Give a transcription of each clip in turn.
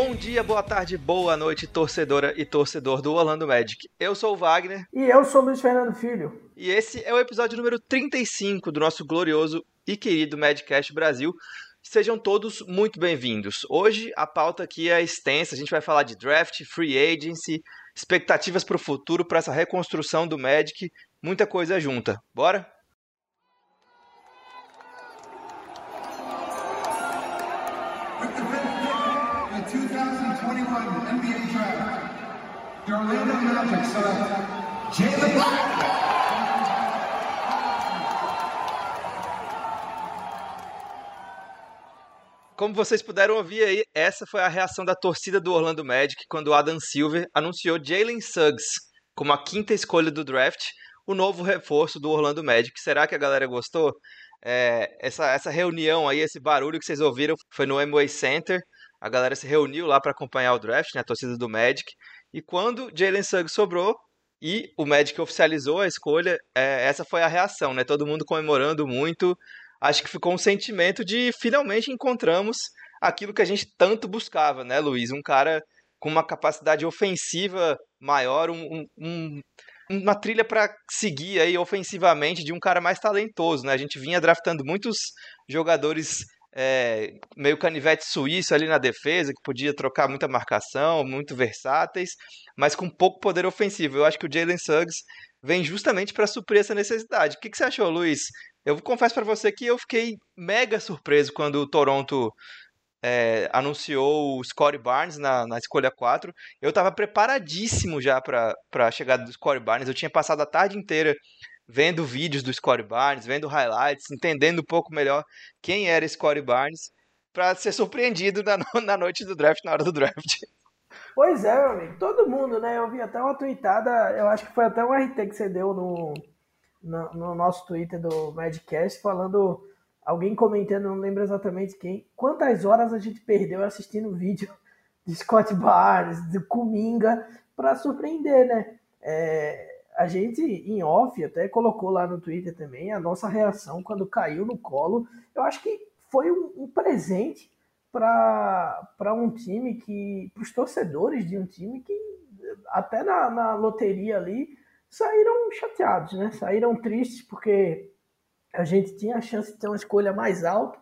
Bom dia, boa tarde, boa noite, torcedora e torcedor do Orlando Magic. Eu sou o Wagner. E eu sou o Luiz Fernando Filho. E esse é o episódio número 35 do nosso glorioso e querido Madcast Brasil. Sejam todos muito bem-vindos. Hoje a pauta aqui é extensa, a gente vai falar de draft, free agency, expectativas para o futuro, para essa reconstrução do Magic, muita coisa junta. Bora? Select Jalen Como vocês puderam ouvir aí, essa foi a reação da torcida do Orlando Magic quando Adam Silver anunciou Jalen Suggs como a quinta escolha do draft, o novo reforço do Orlando Magic. Será que a galera gostou? É, essa, essa reunião aí, esse barulho que vocês ouviram foi no Amway Center. A galera se reuniu lá para acompanhar o draft, né, a torcida do Magic. E quando Jalen Suggs sobrou e o Magic oficializou a escolha, é, essa foi a reação, né? Todo mundo comemorando muito. Acho que ficou um sentimento de finalmente encontramos aquilo que a gente tanto buscava, né, Luiz? Um cara com uma capacidade ofensiva maior, um, um, uma trilha para seguir aí ofensivamente de um cara mais talentoso, né? A gente vinha draftando muitos jogadores é, meio canivete suíço ali na defesa, que podia trocar muita marcação, muito versáteis, mas com pouco poder ofensivo. Eu acho que o Jalen Suggs vem justamente para suprir essa necessidade. O que, que você achou, Luiz? Eu confesso para você que eu fiquei mega surpreso quando o Toronto é, anunciou o Scottie Barnes na, na escolha 4. Eu estava preparadíssimo já para a chegada do Scottie Barnes. Eu tinha passado a tarde inteira vendo vídeos do Scottie Barnes, vendo highlights, entendendo um pouco melhor quem era Scottie Barnes, para ser surpreendido na, na noite do draft, na hora do draft. Pois é, meu amigo, todo mundo, né? Eu vi até uma tweetada, eu acho que foi até um RT que você deu no, no, no nosso Twitter do Madcast, falando, alguém comentando, não lembro exatamente quem, quantas horas a gente perdeu assistindo vídeo de Scott Barnes, de Kuminga, para surpreender, né? É, a gente, em off, até colocou lá no Twitter também a nossa reação quando caiu no colo. Eu acho que foi um, um presente para um time que. para os torcedores de um time que, até na, na loteria ali, saíram chateados, né? Saíram tristes porque a gente tinha a chance de ter uma escolha mais alta,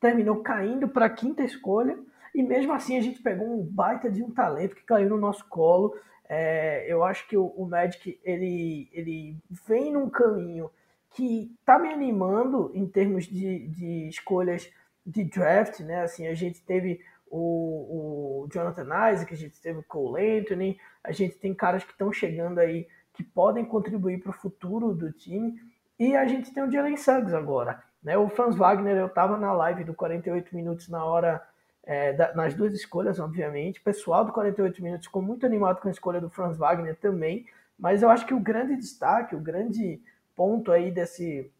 terminou caindo para a quinta escolha. E mesmo assim a gente pegou um baita de um talento que caiu no nosso colo. É, eu acho que o, o, Magic ele, ele vem num caminho que tá me animando em termos de, de escolhas de draft, né? Assim, a gente teve o, o Jonathan Isaac, a gente teve o Cole Anthony, a gente tem caras que estão chegando aí que podem contribuir para o futuro do time. E a gente tem o Jalen Suggs agora. Né? O Franz Wagner, eu estava na live do 48 minutos na hora é, da, nas duas escolhas, obviamente. O pessoal do 48 Minutos ficou muito animado com a escolha do Franz Wagner também, mas eu acho que o grande destaque, o grande ponto aí desse,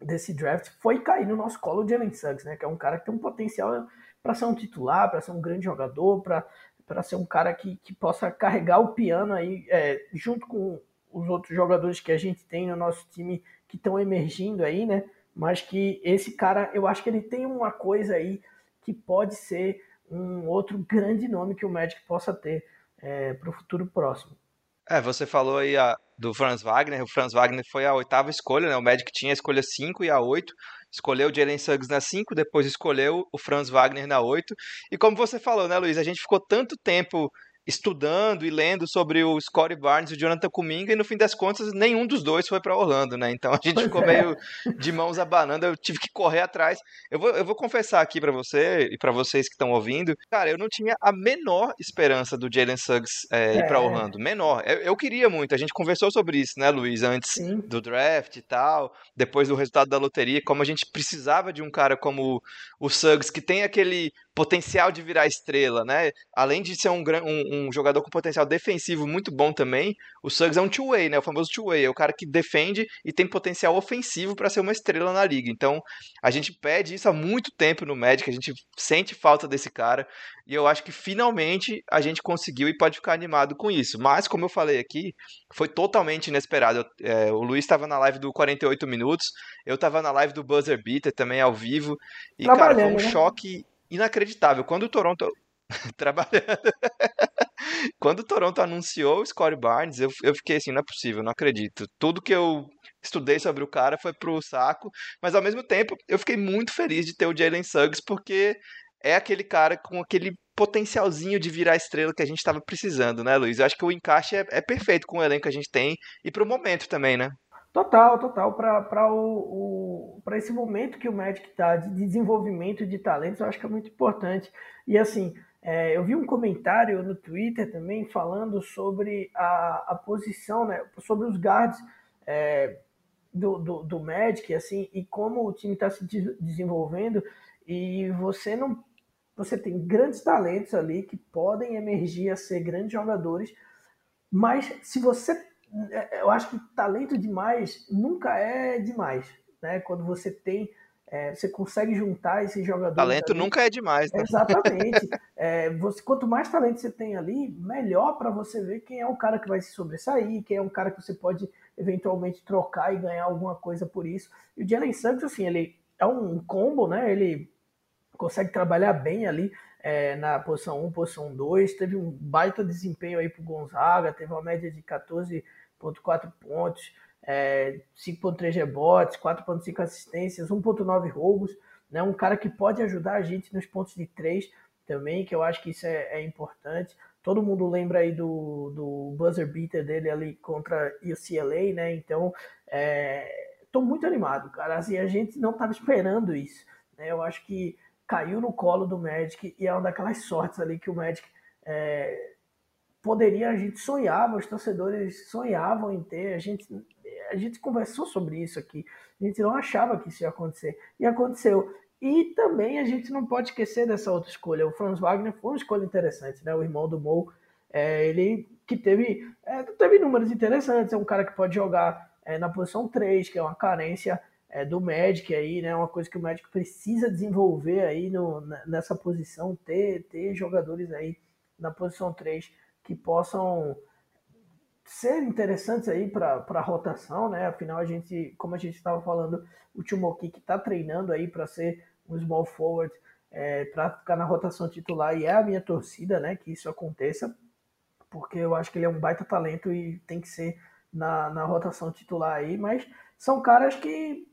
desse draft foi cair no nosso colo o Jalen Suggs, né, que é um cara que tem um potencial para ser um titular, para ser um grande jogador, para ser um cara que, que possa carregar o piano aí é, junto com os outros jogadores que a gente tem no nosso time que estão emergindo aí, né? Mas que esse cara, eu acho que ele tem uma coisa aí que pode ser um outro grande nome que o Magic possa ter é, para o futuro próximo. É, você falou aí a, do Franz Wagner. O Franz Wagner foi a oitava escolha, né? O Magic tinha a escolha 5 e a 8. Escolheu o Jalen Suggs na 5, depois escolheu o Franz Wagner na 8. E como você falou, né, Luiz? A gente ficou tanto tempo estudando e lendo sobre o Scottie Barnes e o Jonathan Kuminga, e no fim das contas, nenhum dos dois foi para Orlando, né? Então a gente pois ficou é. meio de mãos abanando, eu tive que correr atrás. Eu vou, eu vou confessar aqui para você e para vocês que estão ouvindo, cara, eu não tinha a menor esperança do Jalen Suggs é, ir para é. Orlando, menor. Eu, eu, queria muito, a gente conversou sobre isso, né, Luiz, antes Sim. do draft e tal, depois do resultado da loteria, como a gente precisava de um cara como o Suggs, que tem aquele potencial de virar estrela, né? Além de ser um, um, um jogador com potencial defensivo muito bom também, o Suggs é um two-way, né? O famoso two-way, é o cara que defende e tem potencial ofensivo para ser uma estrela na liga. Então, a gente pede isso há muito tempo no Magic, a gente sente falta desse cara, e eu acho que finalmente a gente conseguiu e pode ficar animado com isso. Mas, como eu falei aqui, foi totalmente inesperado. É, o Luiz estava na live do 48 minutos, eu estava na live do Buzzer Beater também ao vivo, e, cara, foi um né? choque inacreditável. Quando o Toronto Trabalhando. Quando o Toronto anunciou o Scottie Barnes, eu, eu fiquei assim, não é possível, não acredito. Tudo que eu estudei sobre o cara foi pro saco, mas ao mesmo tempo eu fiquei muito feliz de ter o Jalen Suggs, porque é aquele cara com aquele potencialzinho de virar estrela que a gente estava precisando, né, Luiz? Eu acho que o encaixe é, é, perfeito com o elenco que a gente tem e pro momento também, né? Total, total. Para o, esse momento que o Magic está de desenvolvimento de talentos, eu acho que é muito importante. E assim, é, eu vi um comentário no Twitter também falando sobre a, a posição, né, sobre os guards é, do, do, do Magic, assim, e como o time está se desenvolvendo. E você não, você tem grandes talentos ali que podem emergir a ser grandes jogadores, mas se você, eu acho que talento demais nunca é demais, né? Quando você tem é, você consegue juntar esses jogadores. Talento ali. nunca é demais, né? Exatamente. é, você, quanto mais talento você tem ali, melhor para você ver quem é o cara que vai se sobressair, quem é um cara que você pode eventualmente trocar e ganhar alguma coisa por isso. E o Jalen Santos, assim, ele é um combo, né? Ele consegue trabalhar bem ali é, na posição 1, posição 2. Teve um baita desempenho aí pro Gonzaga, teve uma média de 14,4 pontos é, 5.3 rebotes, 4.5 assistências, 1.9 roubos, né? Um cara que pode ajudar a gente nos pontos de três também, que eu acho que isso é, é importante. Todo mundo lembra aí do, do buzzer beater dele ali contra UCLA, né? Então, estou é, muito animado, cara. Assim, a gente não estava esperando isso, né? Eu acho que caiu no colo do Magic e é uma daquelas sortes ali que o Magic é, poderia, a gente sonhava, os torcedores sonhavam em ter, a gente a gente conversou sobre isso aqui. A gente não achava que isso ia acontecer. E aconteceu. E também a gente não pode esquecer dessa outra escolha. O Franz Wagner foi uma escolha interessante, né? O irmão do Mo, é, ele que teve, é, teve números interessantes. É um cara que pode jogar é, na posição 3, que é uma carência é, do Magic aí, né? Uma coisa que o Magic precisa desenvolver aí no, nessa posição, ter, ter jogadores aí na posição 3 que possam ser interessantes aí para a rotação, né? Afinal, a gente, como a gente estava falando, o Timo que está treinando aí para ser um small forward, é, para ficar na rotação titular, e é a minha torcida, né? Que isso aconteça, porque eu acho que ele é um baita talento e tem que ser na, na rotação titular aí, mas são caras que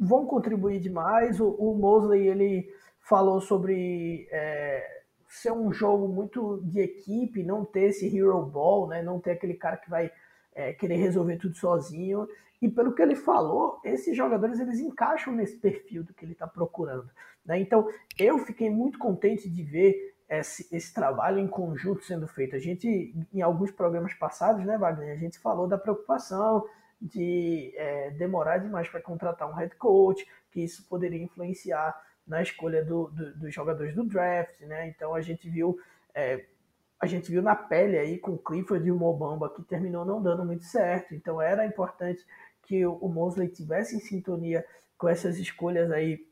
vão contribuir demais. O, o Mosley, ele falou sobre. É, ser um jogo muito de equipe, não ter esse hero ball, né? não ter aquele cara que vai é, querer resolver tudo sozinho. E pelo que ele falou, esses jogadores eles encaixam nesse perfil do que ele está procurando. Né? Então eu fiquei muito contente de ver esse, esse, trabalho em conjunto sendo feito. A gente, em alguns programas passados, né, Wagner, a gente falou da preocupação de é, demorar demais para contratar um head coach, que isso poderia influenciar na escolha do, do, dos jogadores do draft, né? Então a gente viu é, a gente viu na pele aí com o Clifford e o Mobamba que terminou não dando muito certo. Então era importante que o Mosley tivesse em sintonia com essas escolhas aí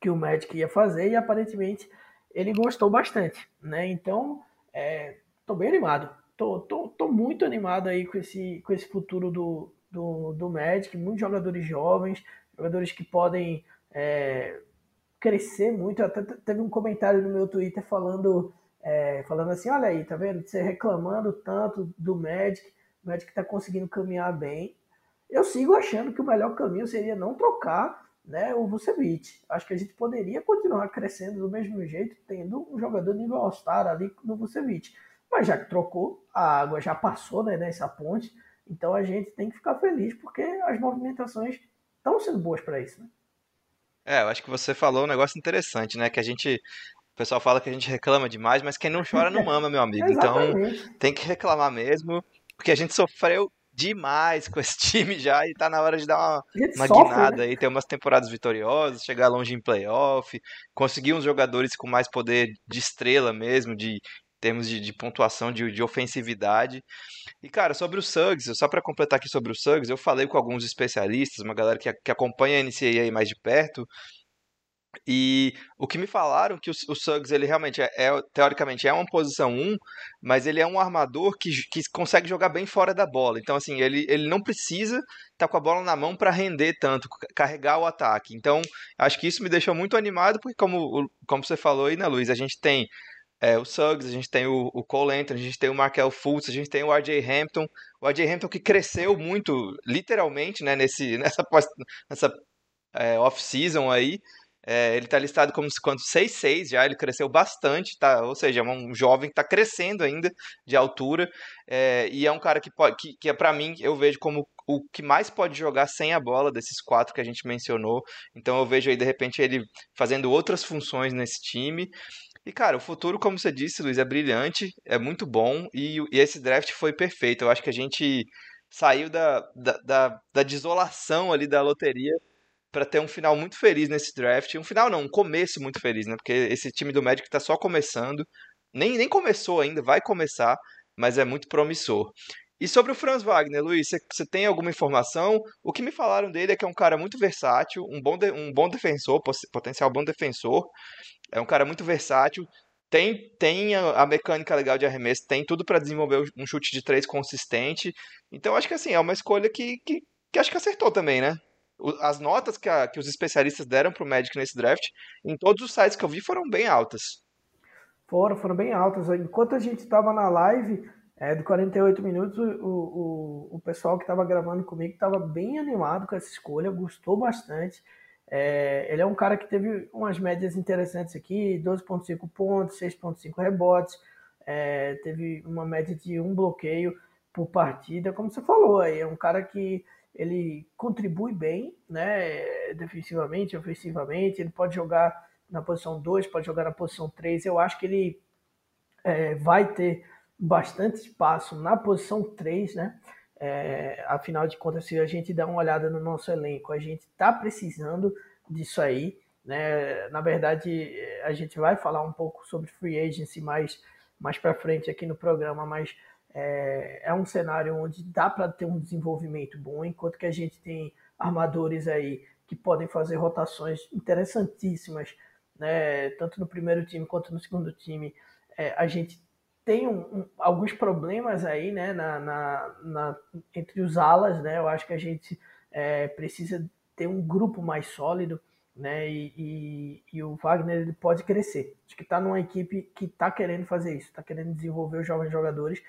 que o Magic ia fazer e aparentemente ele gostou bastante, né? Então é, tô bem animado, tô, tô, tô muito animado aí com esse, com esse futuro do, do, do Magic, muitos jogadores jovens, jogadores que podem é, crescer muito. Até teve um comentário no meu Twitter falando, é, falando assim, olha aí, tá vendo? Você reclamando tanto do Magic, o Magic tá conseguindo caminhar bem. Eu sigo achando que o melhor caminho seria não trocar né, o Vucevic. Acho que a gente poderia continuar crescendo do mesmo jeito, tendo um jogador nível All-Star ali no Vucevic. Mas já que trocou, a água já passou né, nessa ponte, então a gente tem que ficar feliz porque as movimentações estão sendo boas para isso. Né? É, eu acho que você falou um negócio interessante, né? Que a gente. O pessoal fala que a gente reclama demais, mas quem não chora não mama, meu amigo. Então tem que reclamar mesmo, porque a gente sofreu demais com esse time já e tá na hora de dar uma, uma sofre, guinada né? aí, ter umas temporadas vitoriosas, chegar longe em playoff, conseguir uns jogadores com mais poder de estrela mesmo, de termos de, de pontuação, de, de, ofensividade. E, cara, sobre o Suggs, só para completar aqui sobre o Suggs, eu falei com alguns especialistas, uma galera que, que acompanha a NCAA mais de perto, e o que me falaram que o, o Suggs, ele realmente é, é, teoricamente é uma posição 1, mas ele é um armador que, que consegue jogar bem fora da bola. Então, assim, ele, ele não precisa estar tá com a bola na mão para render tanto, carregar o ataque. Então, acho que isso me deixou muito animado, porque como, como você falou aí, né, Luiz, a gente tem é, o Suggs, a gente tem o, o Cole Anthony, a gente tem o Markel Fultz, a gente tem o RJ Hampton. O RJ Hampton que cresceu muito, literalmente, né, nesse, nessa, nessa é, off-season aí. É, ele está listado como quanto 6'6 já, ele cresceu bastante, tá? ou seja, é um jovem que está crescendo ainda de altura, é, e é um cara que, pode, que, que é para mim, eu vejo como o que mais pode jogar sem a bola desses quatro que a gente mencionou. Então eu vejo aí, de repente, ele fazendo outras funções nesse time. E, cara, o futuro, como você disse, Luiz, é brilhante, é muito bom e, e esse draft foi perfeito. Eu acho que a gente saiu da, da, da, da desolação ali da loteria para ter um final muito feliz nesse draft. Um final não, um começo muito feliz, né? Porque esse time do Magic está só começando. Nem, nem começou ainda, vai começar, mas é muito promissor. E sobre o Franz Wagner, Luiz, você tem alguma informação? O que me falaram dele é que é um cara muito versátil, um bom, de, um bom defensor, potencial bom defensor. É um cara muito versátil. Tem, tem a, mecânica legal de arremesso, tem tudo para desenvolver um chute de três consistente. Então acho que assim, é uma escolha que, que, que acho que acertou também, né? As notas que, a, que os especialistas deram pro Magic nesse draft, em todos os sites que eu vi, foram bem altas. Foram, foram bem altas. Enquanto a gente estava na live, é, de 48 minutos, o, o, o pessoal que estava gravando comigo estava bem animado com essa escolha, gostou bastante. É, ele é um cara que teve umas médias interessantes aqui, 12.5 pontos, 6.5 rebotes, é, teve uma média de um bloqueio por partida, como você falou aí, é um cara que ele contribui bem, né, defensivamente, ofensivamente, ele pode jogar na posição 2, pode jogar na posição 3, eu acho que ele é, vai ter bastante espaço na posição 3, né? É, afinal de contas, se a gente dá uma olhada no nosso elenco, a gente está precisando disso aí. Né? Na verdade, a gente vai falar um pouco sobre free agency mais, mais para frente aqui no programa, mas é, é um cenário onde dá para ter um desenvolvimento bom, enquanto que a gente tem armadores aí que podem fazer rotações interessantíssimas, né? tanto no primeiro time quanto no segundo time. É, a gente tem um, um, alguns problemas aí, né, na, na, na, entre os alas, né, eu acho que a gente é, precisa ter um grupo mais sólido, né, e, e, e o Wagner ele pode crescer. Acho que está numa equipe que está querendo fazer isso, está querendo desenvolver os jovens jogadores,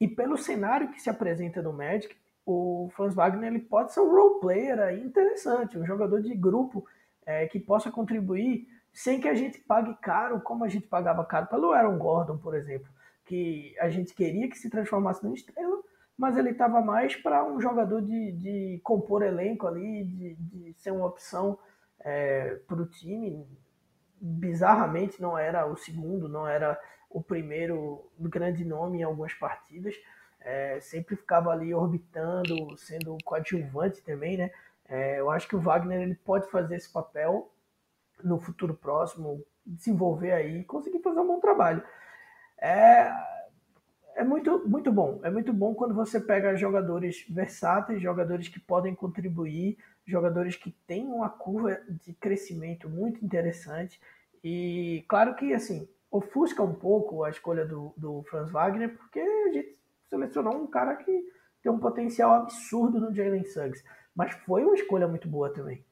e pelo cenário que se apresenta no Magic, o Franz Wagner ele pode ser um role player aí interessante, um jogador de grupo é, que possa contribuir sem que a gente pague caro, como a gente pagava caro pelo Aaron Gordon, por exemplo que a gente queria que se transformasse numa estrela, mas ele estava mais para um jogador de, de compor elenco ali, de, de ser uma opção é, para o time. Bizarramente não era o segundo, não era o primeiro grande nome em algumas partidas. É, sempre ficava ali orbitando, sendo coadjuvante também, né? É, eu acho que o Wagner ele pode fazer esse papel no futuro próximo, desenvolver aí, conseguir fazer um bom trabalho é, é muito, muito bom. É muito bom quando você pega jogadores versáteis, jogadores que podem contribuir, jogadores que têm uma curva de crescimento muito interessante. E claro que assim, ofusca um pouco a escolha do, do Franz Wagner, porque a gente selecionou um cara que tem um potencial absurdo no Jalen Suggs. Mas foi uma escolha muito boa também.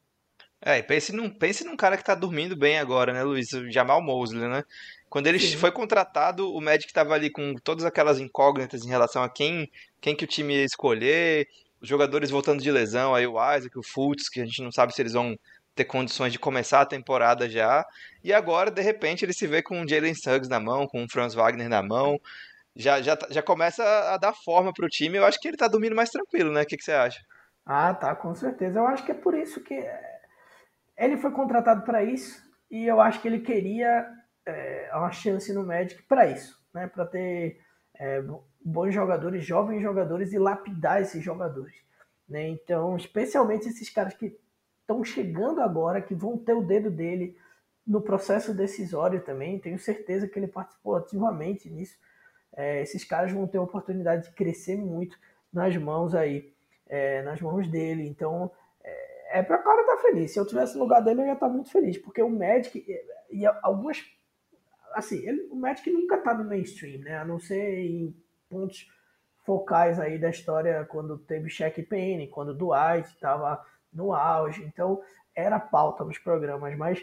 É, pense num, pense num cara que tá dormindo bem agora, né, Luiz? O Jamal Mosley, né? Quando ele Sim. foi contratado, o Magic estava ali com todas aquelas incógnitas em relação a quem, quem que o time ia escolher, os jogadores voltando de lesão, aí o Isaac, o Fultz, que a gente não sabe se eles vão ter condições de começar a temporada já. E agora, de repente, ele se vê com o Jalen Suggs na mão, com o Franz Wagner na mão. Já, já, já começa a dar forma para o time. Eu acho que ele está dormindo mais tranquilo, né? O que, que você acha? Ah, tá, com certeza. Eu acho que é por isso que ele foi contratado para isso. E eu acho que ele queria é, uma chance no Magic para isso, né? Para ter é, bons jogadores, jovens jogadores e lapidar esses jogadores, né? Então, especialmente esses caras que estão chegando agora, que vão ter o dedo dele no processo decisório também. Tenho certeza que ele participou ativamente nisso. É, esses caras vão ter a oportunidade de crescer muito nas mãos aí, é, nas mãos dele. Então, é, é para o cara estar tá feliz. Se eu tivesse no lugar dele, eu ia estar tá muito feliz, porque o Magic e algumas assim, ele, o Magic nunca tá no mainstream, né? A não ser em pontos focais aí da história quando teve Shaq Penny, quando Dwight estava no auge. Então, era pauta nos programas, mas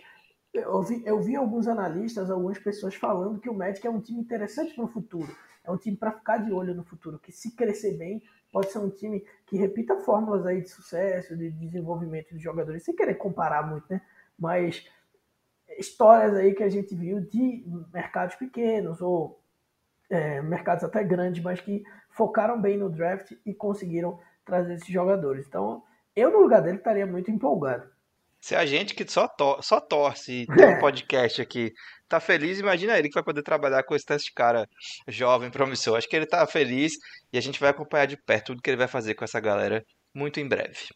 eu vi, eu vi alguns analistas, algumas pessoas falando que o Magic é um time interessante para o futuro. É um time para ficar de olho no futuro, que se crescer bem, pode ser um time que repita fórmulas aí de sucesso, de desenvolvimento de jogadores, sem querer comparar muito, né? Mas histórias aí que a gente viu de mercados pequenos ou é, mercados até grandes, mas que focaram bem no draft e conseguiram trazer esses jogadores. Então, eu no lugar dele estaria muito empolgado. Se a gente que só, to só torce e tem um podcast aqui tá feliz, imagina ele que vai poder trabalhar com esse de cara jovem, promissor. Acho que ele tá feliz e a gente vai acompanhar de perto tudo que ele vai fazer com essa galera muito em breve.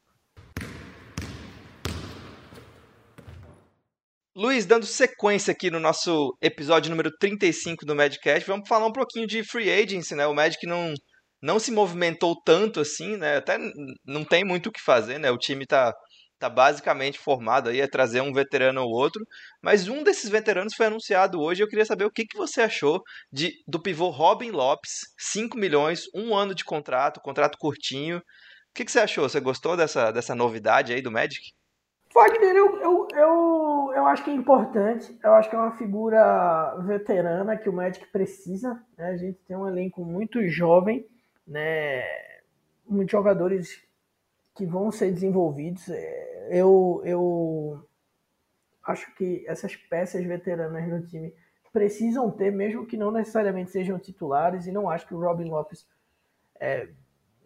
Luiz, dando sequência aqui no nosso episódio número 35 do Madcast, vamos falar um pouquinho de free agency, né? O Magic não, não se movimentou tanto assim, né? Até não tem muito o que fazer, né? O time tá tá basicamente formado aí, é trazer um veterano ou outro, mas um desses veteranos foi anunciado hoje, eu queria saber o que, que você achou de, do pivô Robin Lopes, 5 milhões, um ano de contrato, contrato curtinho, o que, que você achou? Você gostou dessa, dessa novidade aí do Magic? Wagner, eu, eu, eu, eu acho que é importante, eu acho que é uma figura veterana que o Magic precisa, né? a gente tem um elenco muito jovem, né? muitos jogadores que vão ser desenvolvidos. É, eu, eu acho que essas peças veteranas no time precisam ter, mesmo que não necessariamente sejam titulares, e não acho que o Robin Lopes. É,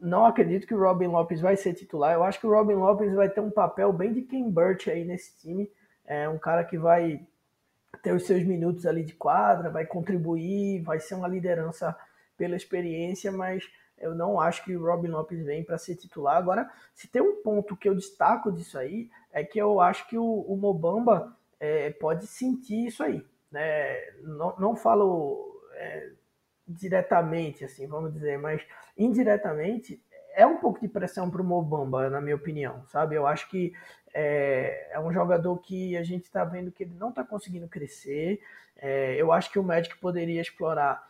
não acredito que o Robin Lopes vai ser titular. Eu acho que o Robin Lopes vai ter um papel bem de Ken Burt aí nesse time. É um cara que vai ter os seus minutos ali de quadra, vai contribuir, vai ser uma liderança pela experiência, mas eu não acho que o Robin Lopes vem para ser titular. Agora, se tem um ponto que eu destaco disso aí, é que eu acho que o, o Mobamba é, pode sentir isso aí. Né? Não, não falo é, diretamente, assim, vamos dizer, mas indiretamente é um pouco de pressão para o Mobamba, na minha opinião, sabe? Eu acho que é, é um jogador que a gente está vendo que ele não está conseguindo crescer. É, eu acho que o Magic poderia explorar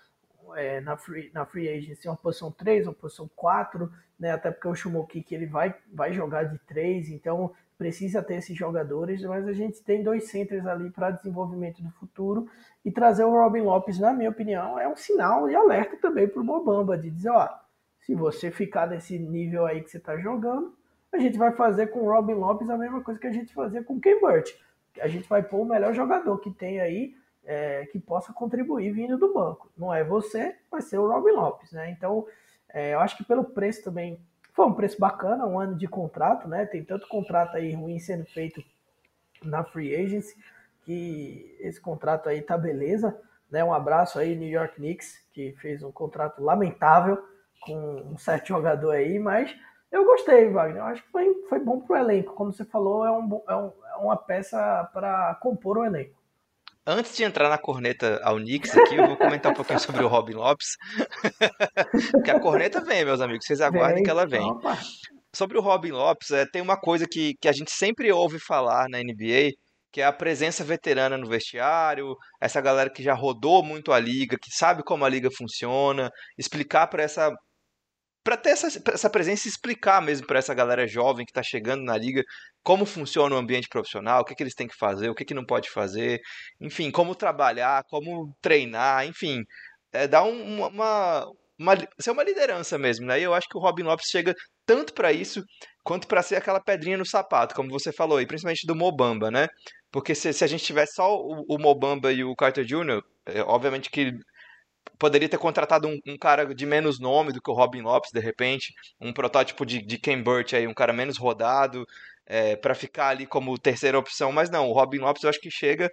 é, na, free, na free agency uma posição 3, uma posição 4, né? Até porque o Shumoki ele vai, vai jogar de 3, então precisa ter esses jogadores, mas a gente tem dois centers ali para desenvolvimento do futuro e trazer o Robin Lopes, na minha opinião, é um sinal e alerta também para o Mobamba de dizer, ó, se você ficar nesse nível aí que você está jogando, a gente vai fazer com o Robin Lopes a mesma coisa que a gente fazia com o Ken. A gente vai pôr o melhor jogador que tem aí é, que possa contribuir vindo do banco. Não é você, vai ser o Robin Lopes, né? Então, é, eu acho que pelo preço também foi um preço bacana, um ano de contrato, né? Tem tanto contrato aí ruim sendo feito na free agency que esse contrato aí tá beleza, né? Um abraço aí New York Knicks que fez um contrato lamentável com um certo jogador aí, mas eu gostei, Wagner. Eu acho que foi, foi bom pro elenco, como você falou, é, um, é, um, é uma peça para compor o elenco. Antes de entrar na corneta ao Knicks aqui, eu vou comentar um pouquinho sobre o Robin Lopes. Porque a corneta vem, meus amigos, vocês aguardem vem, que ela vem. Opa. Sobre o Robin Lopes, é, tem uma coisa que, que a gente sempre ouve falar na NBA, que é a presença veterana no vestiário, essa galera que já rodou muito a liga, que sabe como a liga funciona, explicar para essa para ter essa, essa presença e explicar mesmo para essa galera jovem que está chegando na liga como funciona o ambiente profissional, o que, que eles têm que fazer, o que, que não pode fazer, enfim, como trabalhar, como treinar, enfim, é, dar um, uma, uma, ser uma liderança mesmo, né? E eu acho que o Robin Lopes chega tanto para isso quanto para ser aquela pedrinha no sapato, como você falou, e principalmente do Mobamba, né? Porque se, se a gente tivesse só o, o Mobamba e o Carter Jr., é, obviamente que poderia ter contratado um, um, cara de menos nome do que o Robin Lopes, de repente, um protótipo de, de Ken Burt aí, um cara menos rodado, é, para ficar ali como terceira opção, mas não, o Robin Lopes eu acho que chega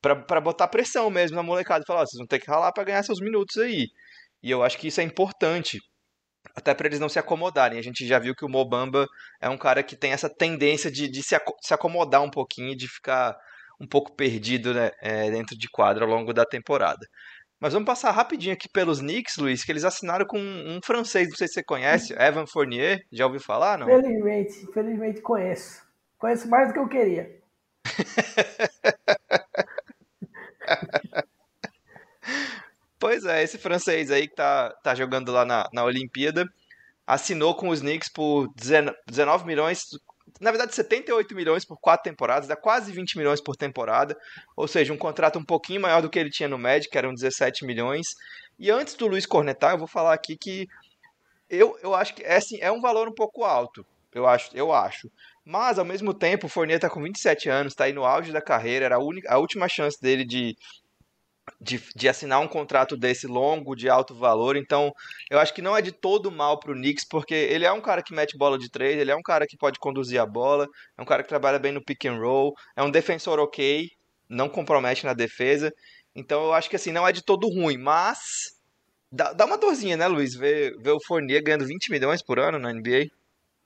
para botar pressão mesmo na molecada e falar, oh, vocês vão ter que ralar para ganhar seus minutos aí. E eu acho que isso é importante, até para eles não se acomodarem. A gente já viu que o Mobamba é um cara que tem essa tendência de, de se, se acomodar um pouquinho, de ficar um pouco perdido né, é, dentro de quadro ao longo da temporada. Mas vamos passar rapidinho aqui pelos Knicks, Luiz, que eles assinaram com um francês, não sei se você conhece, Evan Fournier. Já ouviu falar, não? Felizmente, felizmente conheço. Conheço mais do que eu queria. pois é, esse francês aí que tá, tá jogando lá na, na Olimpíada assinou com os Knicks por 19 milhões na verdade 78 milhões por quatro temporadas, dá quase 20 milhões por temporada, ou seja, um contrato um pouquinho maior do que ele tinha no Magic, que eram 17 milhões. E antes do Luiz cornetar, eu vou falar aqui que eu, eu acho que é, assim, é um valor um pouco alto, eu acho, eu acho. Mas, ao mesmo tempo, o Fournier está com 27 anos, está aí no auge da carreira, era a, única, a última chance dele de, de, de, assinar um contrato desse longo, de alto valor. Então, eu acho que não é de todo mal para o Knicks, porque ele é um cara que mete bola de três, ele é um cara que pode conduzir a bola, é um cara que trabalha bem no pick and roll, é um defensor ok, não compromete na defesa. Então, eu acho que assim, não é de todo ruim, mas dá, dá uma dorzinha, né, Luiz? Ver, ver o Fournier ganhando 20 milhões por ano na NBA.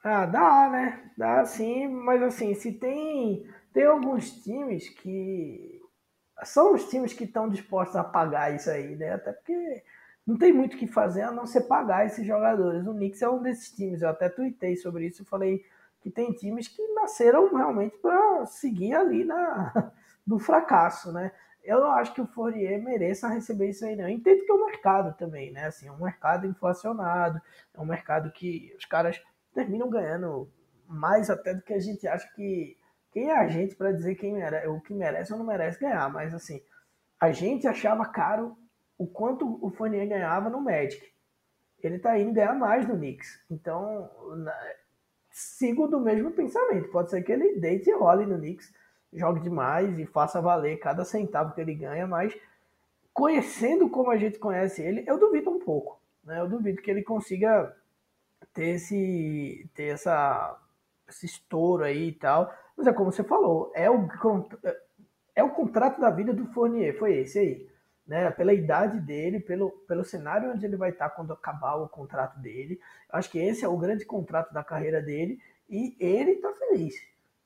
Ah, dá, né? Dá sim, mas assim, se tem tem alguns times que são os times que estão dispostos a pagar isso aí, né? Até porque não tem muito o que fazer a não ser pagar esses jogadores. O Knicks é um desses times. Eu até tuitei sobre isso. Eu falei que tem times que nasceram realmente para seguir ali na, do fracasso, né? Eu não acho que o Fourier mereça receber isso aí, não. Eu entendo que é um mercado também, né? Assim, é um mercado inflacionado, é um mercado que os caras terminam ganhando mais até do que a gente acha que. Quem é a gente para dizer quem merece, o que merece ou não merece ganhar? Mas assim, a gente achava caro o quanto o Fournier ganhava no Magic. Ele tá indo ganhar mais no Knicks. Então, na, sigo do mesmo pensamento. Pode ser que ele deite e role no Knicks, jogue demais e faça valer cada centavo que ele ganha, mas conhecendo como a gente conhece ele, eu duvido um pouco. Né? Eu duvido que ele consiga ter esse ter essa esse estouro aí e tal. Mas é como você falou, é o é o contrato da vida do Fournier, foi esse aí, né? Pela idade dele, pelo pelo cenário onde ele vai estar quando acabar o contrato dele. Acho que esse é o grande contrato da carreira dele e ele tá feliz.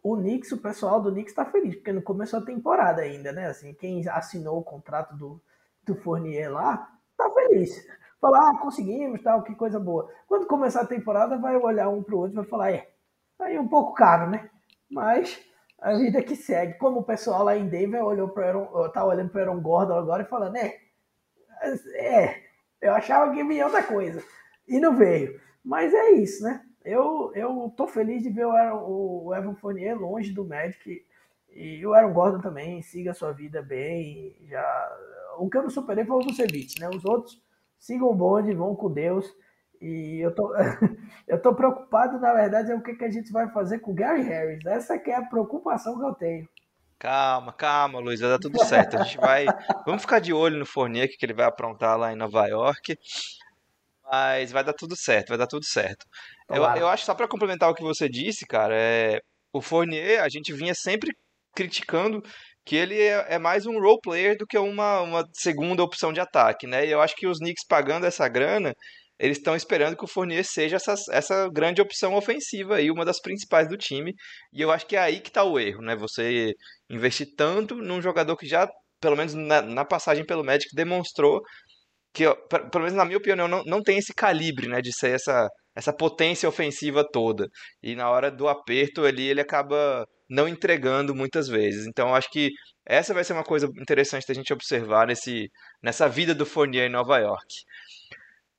O Knicks, o pessoal do Knicks tá feliz, porque não começou a temporada ainda, né? Assim, quem assinou o contrato do, do Fournier lá, tá feliz falar, ah, conseguimos, tal, que coisa boa. Quando começar a temporada, vai olhar um para o outro e vai falar, é, tá aí um pouco caro, né? Mas a vida que segue. Como o pessoal lá em Denver olhou para Aaron, tá olhando para Aaron Gordon agora e falando, é, é, eu achava que vinha outra coisa. E não veio. Mas é isso, né? Eu, eu tô feliz de ver o, Aaron, o Evan Fournier longe do Magic e o Aaron Gordon também siga a sua vida bem. Já o que eu não superei foi o Vucevic, né? Os outros sigam o bonde, vão com Deus. E eu tô, eu tô preocupado, na verdade, é o que, que a gente vai fazer com o Gary Harris. Essa que é a preocupação que eu tenho. Calma, calma, Luiz, vai dar tudo certo. A gente vai. Vamos ficar de olho no Fournier, que ele vai aprontar lá em Nova York. Mas vai dar tudo certo, vai dar tudo certo. Eu, eu acho, só para complementar o que você disse, cara, é, o Fournier, a gente vinha sempre criticando que ele é, é, mais um role player do que uma, uma segunda opção de ataque, né? E eu acho que os Knicks pagando essa grana, eles estão esperando que o Fournier seja essa, essa grande opção ofensiva aí, uma das principais do time. E eu acho que é aí que está o erro, né? Você investir tanto num jogador que já, pelo menos na, na passagem pelo Magic, demonstrou que, pelo menos na minha opinião, não, não tem esse calibre, né? De ser essa, essa potência ofensiva toda. E na hora do aperto ali, ele acaba não entregando muitas vezes. Então acho que essa vai ser uma coisa interessante da gente observar nesse, nessa vida do Fournier em Nova York.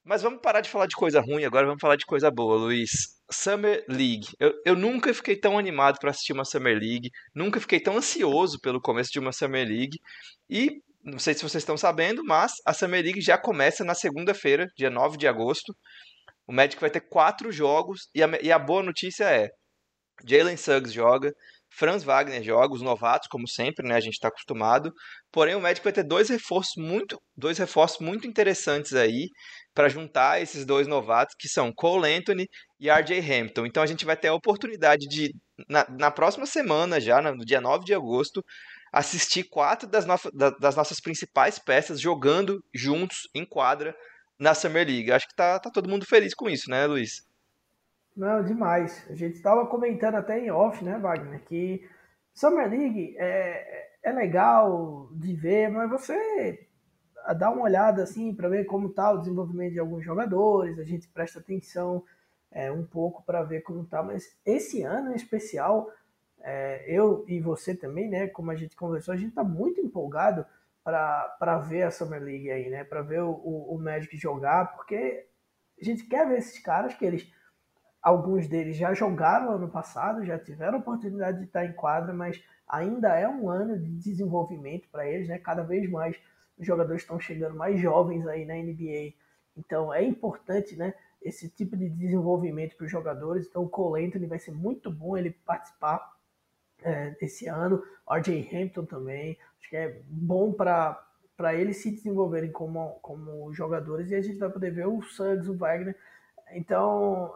Mas vamos parar de falar de coisa ruim agora, vamos falar de coisa boa, Luiz. Summer League. Eu, eu nunca fiquei tão animado para assistir uma Summer League, nunca fiquei tão ansioso pelo começo de uma Summer League. E não sei se vocês estão sabendo, mas a Summer League já começa na segunda-feira, dia 9 de agosto. O Magic vai ter quatro jogos e a, e a boa notícia é: Jalen Suggs joga, Franz Wagner joga, os novatos, como sempre, né? A gente está acostumado. Porém, o Magic vai ter dois reforços muito, dois reforços muito interessantes aí para juntar esses dois novatos, que são Cole Anthony e RJ Hampton. Então a gente vai ter a oportunidade de, na, na próxima semana, já, no dia 9 de agosto, assistir quatro das, no, das nossas principais peças jogando juntos em quadra na Summer League. Acho que tá, tá todo mundo feliz com isso, né, Luiz? Não, demais. A gente estava comentando até em off, né, Wagner, que Summer League é, é legal de ver, mas você dá uma olhada assim para ver como está o desenvolvimento de alguns jogadores, a gente presta atenção é, um pouco para ver como está, mas esse ano em especial, é, eu e você também, né, como a gente conversou, a gente está muito empolgado para ver a Summer League aí, né, para ver o, o, o Magic jogar, porque a gente quer ver esses caras que eles alguns deles já jogaram ano passado, já tiveram oportunidade de estar em quadra, mas ainda é um ano de desenvolvimento para eles, né? Cada vez mais jogadores estão chegando mais jovens aí na NBA. Então é importante, né? Esse tipo de desenvolvimento para os jogadores. Então o Cole Anthony vai ser muito bom ele participar é, esse ano. RJ Hampton também. Acho que é bom para para eles se desenvolverem como, como jogadores e a gente vai poder ver o Suggs, o Wagner. Então,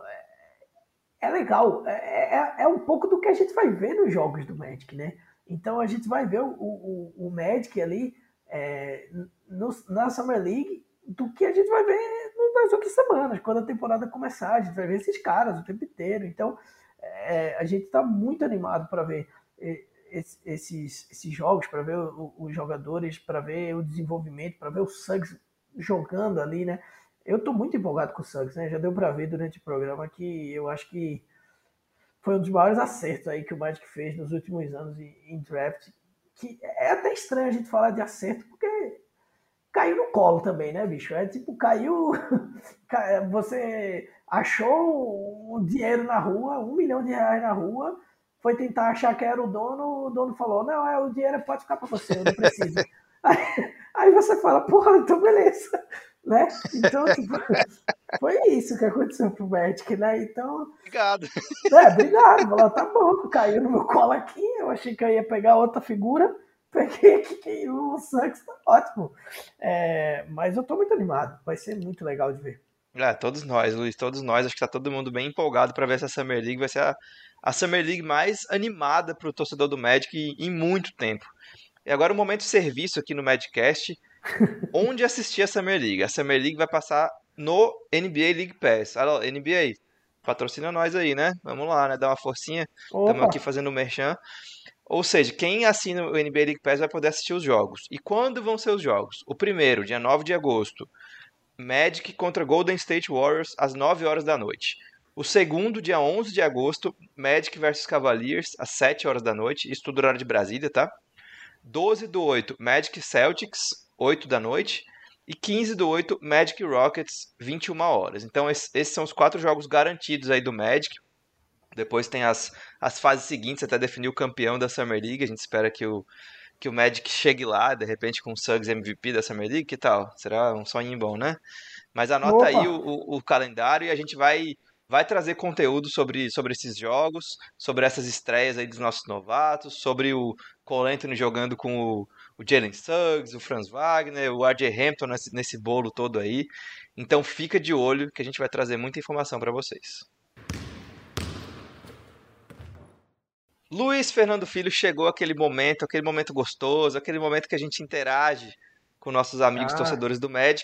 é, é legal. É, é, é, um pouco do que a gente vai ver nos jogos do Magic, né? Então, a gente vai ver o, o, o Magic ali é, no, na Summer League do que a gente vai ver nas outras semanas, quando a temporada começar. A gente vai ver esses caras o tempo inteiro. Então, é, a gente está muito animado para ver esses, esses jogos, para ver os jogadores, para ver o desenvolvimento, para ver o Suggs jogando ali, né? Eu estou muito empolgado com o Suggs, né? Já deu para ver durante o programa que eu acho que foi um dos maiores acertos aí que o Magic fez nos últimos anos em draft. Que é até estranho a gente falar de acerto, porque caiu no colo também, né, bicho? É tipo, caiu. Você achou um dinheiro na rua, um milhão de reais na rua, foi tentar achar que era o dono, o dono falou, não, é, o dinheiro pode ficar para você, eu não preciso. aí, aí, você fala, porra, então beleza. Né? Então, tipo, foi isso que aconteceu pro Magic, né? Então. Obrigado. É, obrigado. Falou, tá bom, caiu no meu colo aqui, eu achei que eu ia pegar outra figura, peguei aqui o Sucks, tá ótimo. É, mas eu tô muito animado, vai ser muito legal de ver. É, todos nós, Luiz, todos nós, acho que tá todo mundo bem empolgado para ver essa Summer League, vai ser a, a Summer League mais animada para o torcedor do Magic em, em muito tempo. E agora o momento de serviço aqui no Madcast, onde assistir a Summer League. A Summer League vai passar no NBA League Pass. Alô, NBA, patrocina nós aí, né? Vamos lá, né? Dá uma forcinha. Estamos aqui fazendo o merchan. Ou seja, quem assina o NBA League Pass vai poder assistir os jogos. E quando vão ser os jogos? O primeiro, dia 9 de agosto, Magic contra Golden State Warriors, às 9 horas da noite. O segundo, dia 11 de agosto, Magic vs Cavaliers, às 7 horas da noite. Isso tudo horário de Brasília, tá? 12 do 8, Magic Celtics, 8 da noite. E 15 do 8, Magic Rockets, 21 horas. Então, esses são os quatro jogos garantidos aí do Magic. Depois tem as, as fases seguintes até definir o campeão da Summer League. A gente espera que o, que o Magic chegue lá, de repente, com o Suggs MVP da Summer League. Que tal? Será um sonho bom, né? Mas anota Opa. aí o, o, o, calendário e a gente vai vai trazer conteúdo sobre, sobre esses jogos, sobre essas estreias aí dos nossos novatos, sobre o Cole Anthony jogando com o, o Jalen Suggs, o Franz Wagner, o RJ Hampton nesse, nesse bolo todo aí. Então fica de olho que a gente vai trazer muita informação para vocês. Luiz Fernando Filho chegou aquele momento, aquele momento gostoso, aquele momento que a gente interage com nossos amigos ah. torcedores do Magic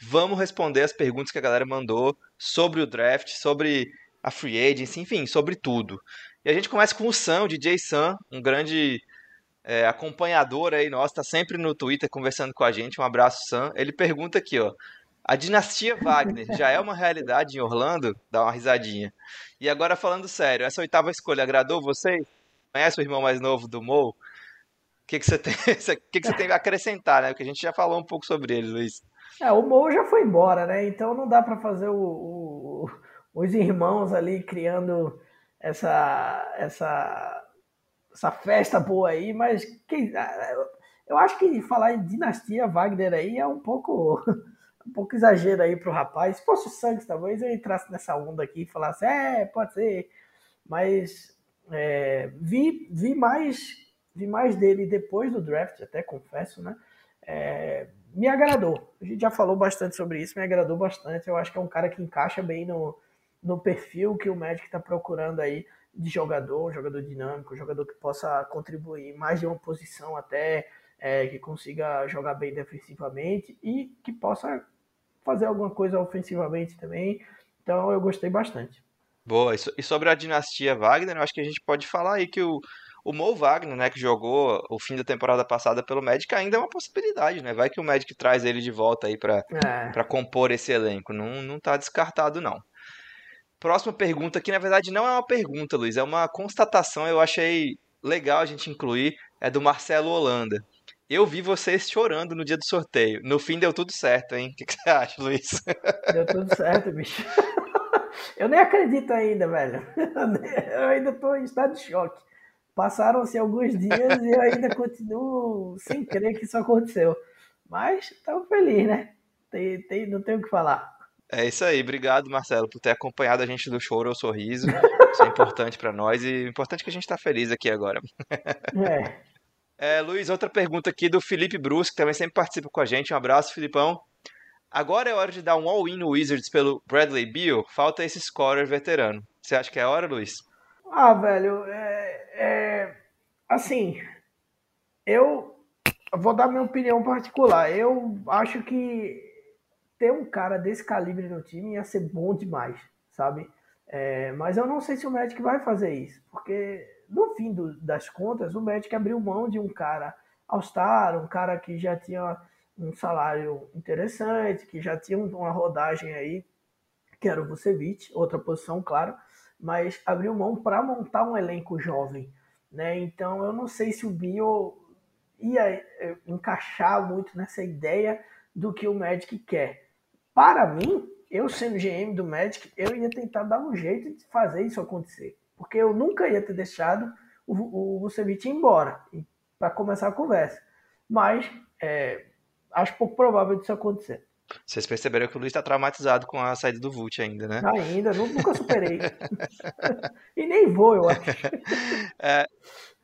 vamos responder as perguntas que a galera mandou sobre o draft, sobre a free agency, enfim, sobre tudo. E a gente começa com o Sam, o DJ Sam, um grande é, acompanhador aí nosso, tá sempre no Twitter conversando com a gente. Um abraço, Sam. Ele pergunta aqui, ó. A dinastia Wagner já é uma realidade em Orlando? Dá uma risadinha. E agora falando sério, essa oitava escolha agradou vocês? Conhece o irmão mais novo do Mo? O que, que, você tem, que, que você tem a acrescentar, né? Porque a gente já falou um pouco sobre ele, Luiz. É, o Mo já foi embora, né? Então não dá para fazer o, o, os irmãos ali criando essa, essa, essa festa boa aí, mas quem, eu acho que falar em dinastia Wagner aí é um pouco um pouco exagero aí pro rapaz. Se fosse o Santos, talvez eu entrasse nessa onda aqui e falasse, é, pode ser. Mas é, vi, vi mais vi mais dele depois do draft, até confesso, né? É, me agradou. A gente já falou bastante sobre isso, me agradou bastante. Eu acho que é um cara que encaixa bem no, no perfil que o Magic está procurando aí de jogador, um jogador dinâmico, um jogador que possa contribuir mais de uma posição até, é, que consiga jogar bem defensivamente e que possa fazer alguma coisa ofensivamente também. Então eu gostei bastante. Boa, e sobre a dinastia Wagner, eu acho que a gente pode falar aí que o, o Mo Wagner, né, que jogou o fim da temporada passada pelo Magic, ainda é uma possibilidade, né? Vai que o Magic traz ele de volta aí para é. compor esse elenco. Não, não tá descartado, não. Próxima pergunta, que na verdade não é uma pergunta, Luiz, é uma constatação, eu achei legal a gente incluir, é do Marcelo Holanda. Eu vi vocês chorando no dia do sorteio. No fim deu tudo certo, hein? O que, você acha, Luiz? Deu tudo certo, bicho. eu nem acredito ainda, velho. Eu ainda estou em estado de choque. Passaram-se alguns dias e eu ainda continuo sem crer que isso aconteceu. Mas estamos felizes, né? Tem, tem, não tenho o que falar. É isso aí, obrigado Marcelo por ter acompanhado a gente do choro ao sorriso. Isso é importante para nós e importante que a gente está feliz aqui agora. É. é. Luiz, outra pergunta aqui do Felipe Bruce, que também sempre participa com a gente. Um abraço, Filipão. Agora é hora de dar um all-in no Wizards pelo Bradley Beal. Falta esse scorer veterano. Você acha que é hora, Luiz? Ah, velho, é, é assim, eu vou dar minha opinião particular. Eu acho que ter um cara desse calibre no time ia ser bom demais, sabe? É, mas eu não sei se o Magic vai fazer isso, porque no fim do, das contas, o Magic abriu mão de um cara All-Star, um cara que já tinha um salário interessante, que já tinha uma rodagem aí, que era o Vucevic, outra posição, claro, mas abriu mão para montar um elenco jovem, né? Então eu não sei se o Bio ia eh, encaixar muito nessa ideia do que o Magic quer. Para mim, eu sendo GM do Magic, eu ia tentar dar um jeito de fazer isso acontecer, porque eu nunca ia ter deixado o, o Vucevic ir embora para começar a conversa. Mas é, acho pouco provável disso acontecer. Vocês perceberam que o Luiz está traumatizado com a saída do Vult ainda, né? Ainda, nunca superei. e nem vou, eu acho. É...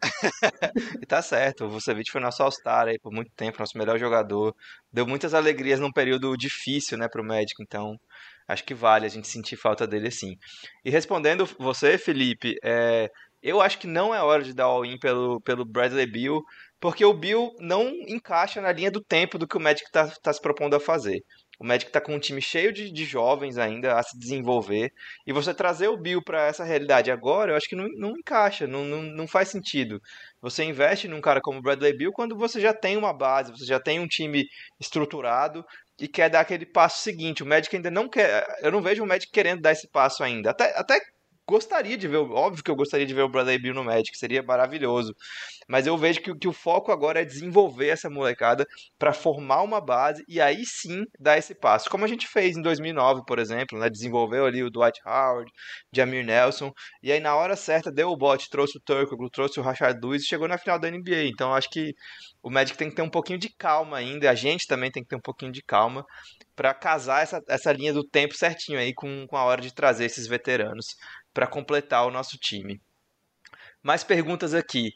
e tá certo, o Vucevic foi nosso All-Star aí por muito tempo, nosso melhor jogador. Deu muitas alegrias num período difícil, né, pro médico, então acho que vale a gente sentir falta dele assim. E respondendo você, Felipe, é... eu acho que não é hora de dar all-in pelo, pelo Bradley Bill, porque o Bill não encaixa na linha do tempo do que o Magic está tá se propondo a fazer. O Magic está com um time cheio de, de, jovens ainda a se desenvolver. E você trazer o Bill para essa realidade agora, eu acho que não, não encaixa, não, não, não, faz sentido. Você investe num cara como o Bradley Bill quando você já tem uma base, você já tem um time estruturado e quer dar aquele passo seguinte. O Magic ainda não quer. Eu não vejo o Magic querendo dar esse passo ainda. Até, até gostaria de ver, óbvio que eu gostaria de ver o Bradley Bill no Magic, seria maravilhoso. Mas eu vejo que, que o foco agora é desenvolver essa molecada para formar uma base e aí sim dar esse passo. Como a gente fez em 2009, por exemplo, né? desenvolveu ali o Dwight Howard, Jamir Nelson, e aí na hora certa deu o bote, trouxe o Turkoglu, trouxe o Rashard Lewis e chegou na final da NBA. Então acho que o Magic tem que ter um pouquinho de calma ainda, a gente também tem que ter um pouquinho de calma para casar essa, essa linha do tempo certinho aí com, com a hora de trazer esses veteranos para completar o nosso time. Mais perguntas aqui.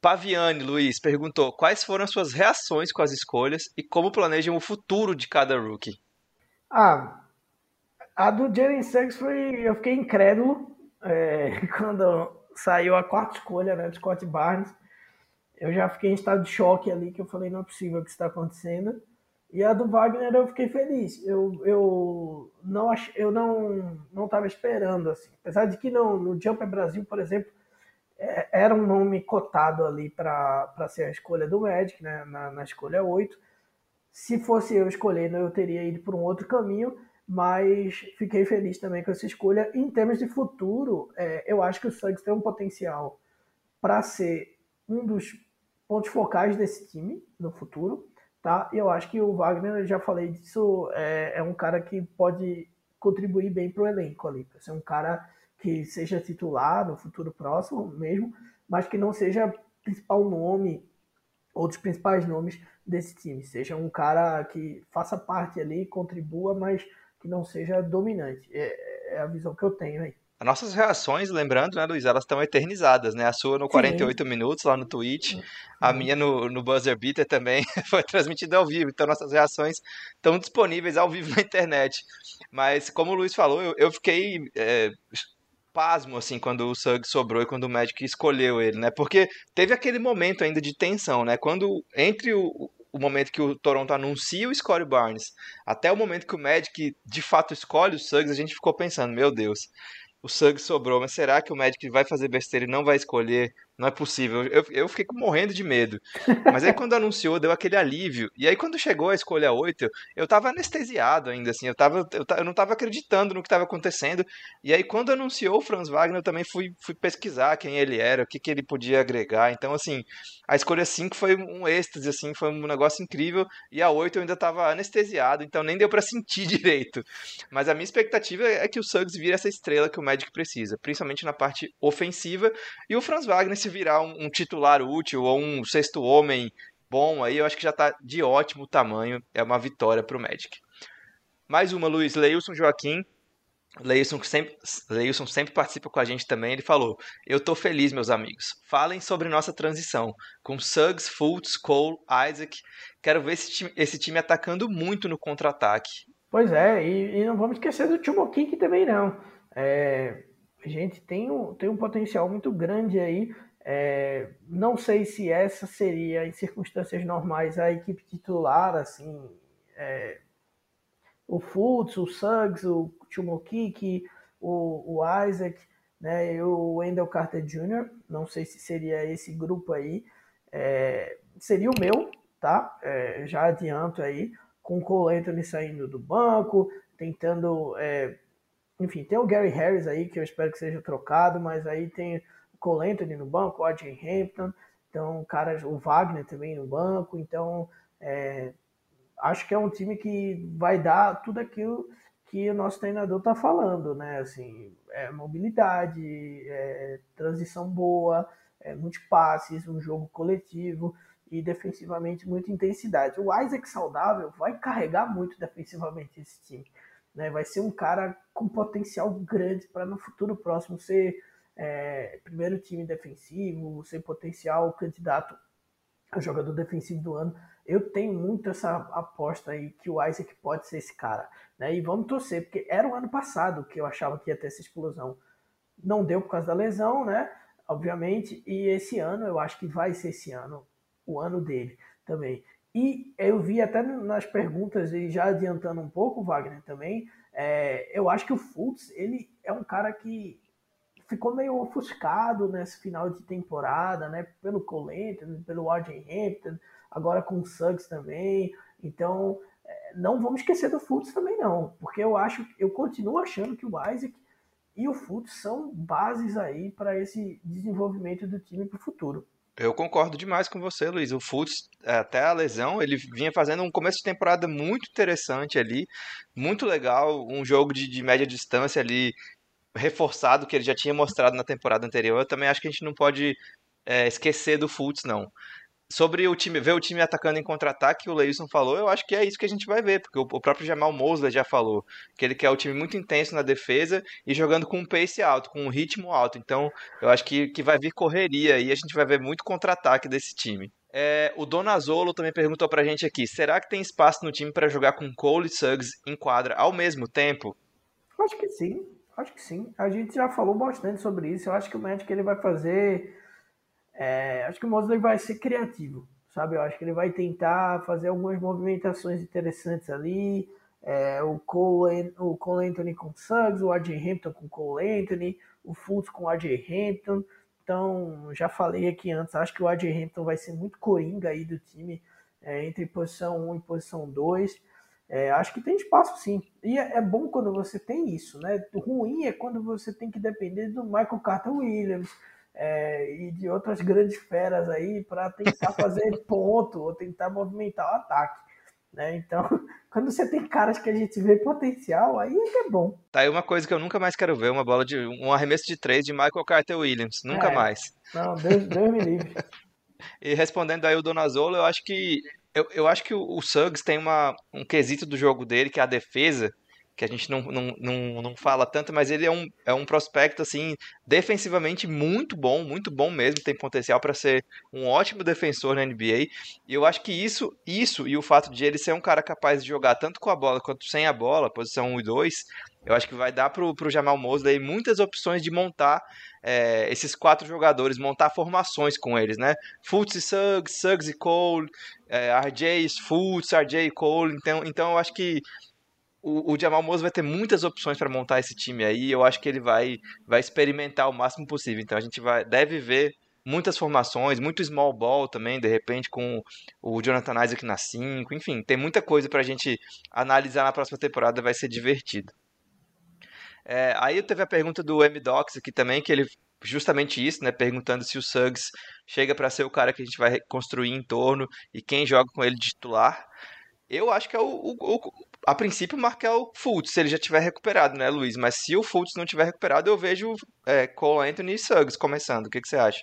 Paviani Luiz perguntou quais foram as suas reações com as escolhas e como planejam o futuro de cada rookie. Ah, a do Jalen Suggs foi. Eu fiquei incrédulo é, quando saiu a quarta escolha né, do Scott Barnes. Eu já fiquei em estado de choque ali, que eu falei, não é possível o que está acontecendo. E a do Wagner eu fiquei feliz. Eu, eu não ach, eu não não estava esperando assim. Apesar de que no, no Jumper Brasil, por exemplo, é, era um nome cotado ali para ser a escolha do Magic, né, na, na escolha 8. Se fosse eu escolhendo, eu teria ido por um outro caminho, mas fiquei feliz também com essa escolha. Em termos de futuro, é, eu acho que o Suggs tem um potencial para ser um dos pontos focais desse time no futuro. Tá? E eu acho que o Wagner, eu já falei disso, é, é um cara que pode contribuir bem para o elenco ali, para ser um cara que seja titular no futuro próximo mesmo, mas que não seja principal nome ou dos principais nomes desse time. Seja um cara que faça parte ali, contribua, mas que não seja dominante. É, é a visão que eu tenho aí. As nossas reações, lembrando, né, Luiz, elas estão eternizadas, né? A sua no 48 Sim. minutos lá no Twitch, a minha no, no Buzzer Beater também foi transmitida ao vivo. Então nossas reações estão disponíveis ao vivo na internet. Mas como o Luiz falou, eu, eu fiquei é, pasmo assim quando o Suggs sobrou e quando o Magic escolheu ele, né? Porque teve aquele momento ainda de tensão, né? Quando entre o, o momento que o Toronto anuncia o Scottie Barnes até o momento que o Magic de fato escolhe o Suggs, a gente ficou pensando, meu Deus, o Suggs sobrou, mas será que o Magic vai fazer besteira e não vai escolher não é possível. Eu, eu fiquei morrendo de medo. Mas aí quando anunciou, deu aquele alívio. E aí quando chegou a escolha 8, eu tava anestesiado ainda, assim. Eu, tava, eu, eu não tava acreditando no que tava acontecendo. E aí quando anunciou o Franz Wagner, eu também fui, fui pesquisar quem ele era, o que, que ele podia agregar. Então, assim, a escolha 5 foi um êxtase, assim, foi um negócio incrível. E a 8 eu ainda tava anestesiado, então nem deu para sentir direito. Mas a minha expectativa é que o Suggs vire essa estrela que o Magic precisa, principalmente na parte ofensiva. E o Franz Wagner se virar um, um titular útil ou um sexto homem bom, aí eu acho que já está de ótimo tamanho. É uma vitória para o Magic. Mais uma, Luiz Leilson Joaquim. Leilson sempre, Leilson sempre participa com a gente também. Ele falou: Eu tô feliz, meus amigos. Falem sobre nossa transição. Com Suggs, Fultz, Cole, Isaac. Quero ver esse time, esse time atacando muito no contra-ataque. Pois é, e, e, não vamos esquecer do King também, não. É, a gente tem um, tem um potencial muito grande aí. É, não sei se essa seria, em circunstâncias normais, a equipe titular, assim, é, o Fultz, o Suggs, o Chumokiki, o, o Isaac, né, e o Wendell Carter Jr., não sei se seria esse grupo aí, é, seria o meu, tá? É, já adianto aí, com o Cole Anthony saindo do banco, tentando, é, enfim, tem o Gary Harris aí, que eu espero que seja trocado, mas aí tem Cole Anthony no banco, o AJ Hampton, então, cara, o Wagner também no banco, então é, acho que é um time que vai dar tudo aquilo que o nosso treinador está falando, né? Assim, é mobilidade, é transição boa, é muitos passes, um jogo coletivo e defensivamente muita intensidade. O Isaac saudável vai carregar muito defensivamente esse time, né? Vai ser um cara com potencial grande para no futuro próximo ser é, primeiro time defensivo, sem potencial candidato a jogador defensivo do ano. Eu tenho muito essa aposta aí que o Isaac pode ser esse cara. Né? E vamos torcer, porque era o ano passado que eu achava que ia ter essa explosão. Não deu por causa da lesão, né? Obviamente. E esse ano, eu acho que vai ser esse ano, o ano dele também. E eu vi até nas perguntas, e já adiantando um pouco, Wagner também, é, eu acho que o Fultz, ele é um cara que ficou meio ofuscado nesse final de temporada, né? Pelo Colento, pelo Arjen Hampton, agora com o Suggs também. Então, é, não vamos esquecer do Fultz também não, porque eu acho, eu continuo achando que o Isaac e o Fultz são bases aí para esse desenvolvimento do time para o futuro. Eu concordo demais com você, Luiz. O Fultz, até a lesão, ele vinha fazendo um começo de temporada muito interessante ali, muito legal, um jogo de, de média distância ali, reforçado que ele já tinha mostrado na temporada anterior. Eu também acho que a gente não pode é, esquecer do Fultz, não. Sobre o time, ver o time atacando em contra-ataque, o Leilson falou, eu acho que é isso que a gente vai ver, porque o próprio Jamal Mosley já falou, que ele quer o time muito intenso na defesa e jogando com um pace alto, com um ritmo alto. Então, eu acho que, que vai vir correria e a gente vai ver muito contra-ataque desse time. É, o Donazolo também perguntou pra gente aqui: será que tem espaço no time para jogar com Cole e Suggs em quadra ao mesmo tempo? Acho que sim. Acho que sim. A gente já falou bastante sobre isso. Eu acho que o Magic ele vai fazer. É, acho que o Mosley vai ser criativo, sabe? Eu acho que ele vai tentar fazer algumas movimentações interessantes ali. É, o, Cole, o Cole Anthony com o Suggs, o AJ Hampton com o Cole Anthony, o Fultz com o AJ Hampton. Então, já falei aqui antes, acho que o AJ Hampton vai ser muito coringa aí do time, é, entre posição 1 e posição 2. É, acho que tem espaço sim. E é, é, bom quando você tem isso, né? O ruim é quando você tem que depender do Michael Carter Williams é, e de outras grandes feras aí para tentar fazer ponto ou tentar movimentar o ataque. Né? Então, quando você tem caras que a gente vê potencial, aí é que é bom. Tá aí uma coisa que eu nunca mais quero ver, uma bola de um arremesso de três de Michael Carter Williams. Nunca é. mais. Não, Deus, Deus me livre. E respondendo aí o Donazolo, eu acho que eu, eu acho que o, o Suggs tem uma, um quesito do jogo dele, que é a defesa, que a gente não, não, não, não fala tanto, mas ele é um, é um prospecto, assim, defensivamente muito bom, muito bom mesmo, tem potencial para ser um ótimo defensor na NBA, e eu acho que isso, isso e o fato de ele ser um cara capaz de jogar tanto com a bola quanto sem a bola, posição 1 e 2, eu acho que vai dar pro, pro Jamal Mosley muitas opções de montar é, esses quatro jogadores, montar formações com eles, né? Fultz e Suggs, Suggs e Cole, é, RJ, Fultz, RJ e Cole, então, então eu acho que o, o Jamal Moses vai ter muitas opções para montar esse time aí. Eu acho que ele vai, vai experimentar o máximo possível. Então a gente vai, deve ver muitas formações, muito small ball também, de repente com o Jonathan Isaac na 5, enfim, tem muita coisa pra gente analisar na próxima temporada, vai ser divertido. É, aí teve a pergunta do M-Docs aqui também, que ele justamente isso, né, perguntando se o Suggs chega para ser o cara que a gente vai construir em torno e quem joga com ele de titular. Eu acho que é o, o, o a princípio marcar o Fultz, se ele já tiver recuperado, né, Luiz? Mas se o Fultz não tiver recuperado, eu vejo é, Cole Anthony e Suggs começando. O que, que você acha?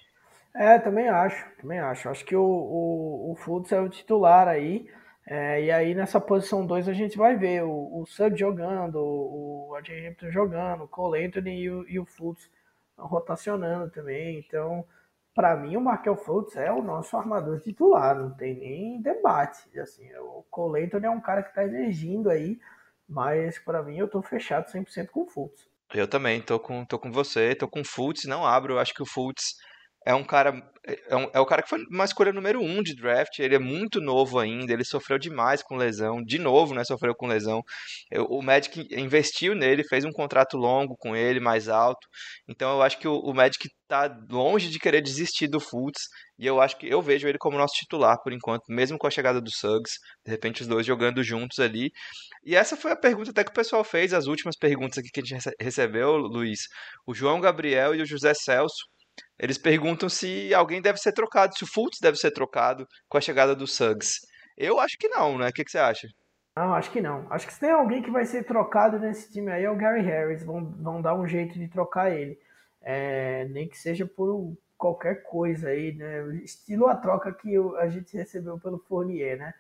É, também acho, também acho. Acho que o, o, o Fultz é o titular aí. É, e aí nessa posição 2 a gente vai ver o, o Suggs jogando, o, AJ Hampton jogando, o Cole Anthony e o, e o Fultz rotacionando também. Então, para mim, o Markel Fultz é o nosso armador titular, não tem nem debate. Assim, o Cole Anthony é um cara que está emergindo aí, mas para mim eu estou fechado 100% com o Fultz. Eu também, tô com, tô com você, tô com o Fultz, não abro, acho que o Fultz é um cara é, um, é, o cara que foi uma escolha número um de draft. Ele é muito novo ainda. Ele sofreu demais com lesão. De novo, né? Sofreu com lesão. Eu, o Magic investiu nele, fez um contrato longo com ele, mais alto. Então eu acho que o, o Magic tá longe de querer desistir do Fultz. E eu acho que eu vejo ele como nosso titular por enquanto, mesmo com a chegada do Suggs. De repente os dois jogando juntos ali. E essa foi a pergunta até que o pessoal fez, as últimas perguntas aqui que a gente recebeu, Luiz. O João Gabriel e o José Celso eles perguntam se alguém deve ser trocado, se o Fultz deve ser trocado com a chegada do Suggs. Eu acho que não, né? O que, que você acha? Não, acho que não. Acho que se tem alguém que vai ser trocado nesse time aí é o Gary Harris. Vão, vão dar um jeito de trocar ele. É, nem que seja por qualquer coisa aí, né? Estilo a troca que a gente recebeu pelo Fournier, né?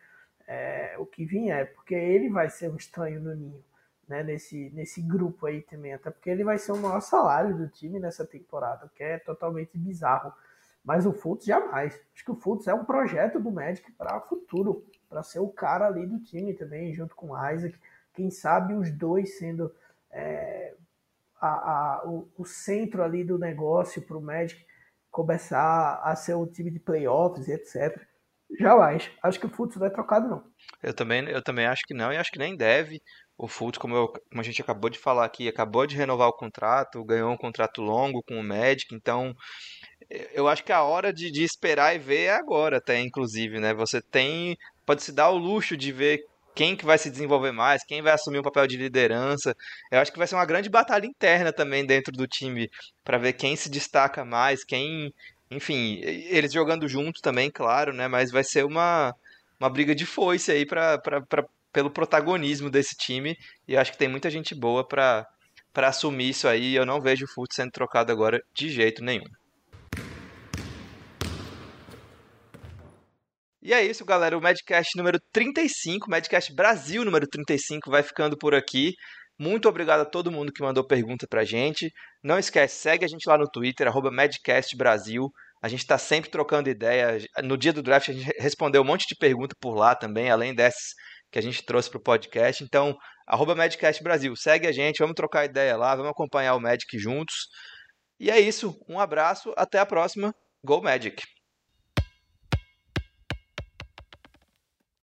É, o que vinha é porque ele vai ser um estranho no ninho né, nesse, nesse grupo aí também, até porque ele vai ser o maior salário do time nessa temporada, que é totalmente bizarro. Mas o Fultz jamais. Acho que o Fultz é um projeto do Magic para futuro, para ser o cara ali do time também, junto com o Isaac. Quem sabe os dois sendo é, a, a, o, o, centro ali do negócio para o Magic começar a ser um time de playoffs etc. Jamais. Acho que o Fultz não é trocado, não. Eu também, eu também acho que não e acho que nem deve. O Fultz, como, eu, como a gente acabou de falar aqui, acabou de renovar o contrato, ganhou um contrato longo com o Magic, então eu acho que a hora de, de esperar e ver é agora, até inclusive, né? Você tem, pode se dar o luxo de ver quem que vai se desenvolver mais, quem vai assumir um papel de liderança. Eu acho que vai ser uma grande batalha interna também dentro do time para ver quem se destaca mais, quem, enfim, eles jogando juntos também, claro, né? Mas vai ser uma, uma briga de foice aí para pelo protagonismo desse time. E acho que tem muita gente boa para para assumir isso aí. Eu não vejo o Fultz sendo trocado agora de jeito nenhum. E é isso, galera. O Madcast número 35, Madcast Brasil número 35, vai ficando por aqui. Muito obrigado a todo mundo que mandou pergunta pra gente. Não esquece, segue a gente lá no Twitter, arroba. A gente está sempre trocando ideia. No dia do draft a gente respondeu um monte de pergunta por lá também, além dessas que a gente trouxe para o podcast. Então, arroba Madcast Brasil, segue a gente, vamos trocar ideia lá, vamos acompanhar o Magic juntos. E é isso, um abraço, até a próxima. Go Magic!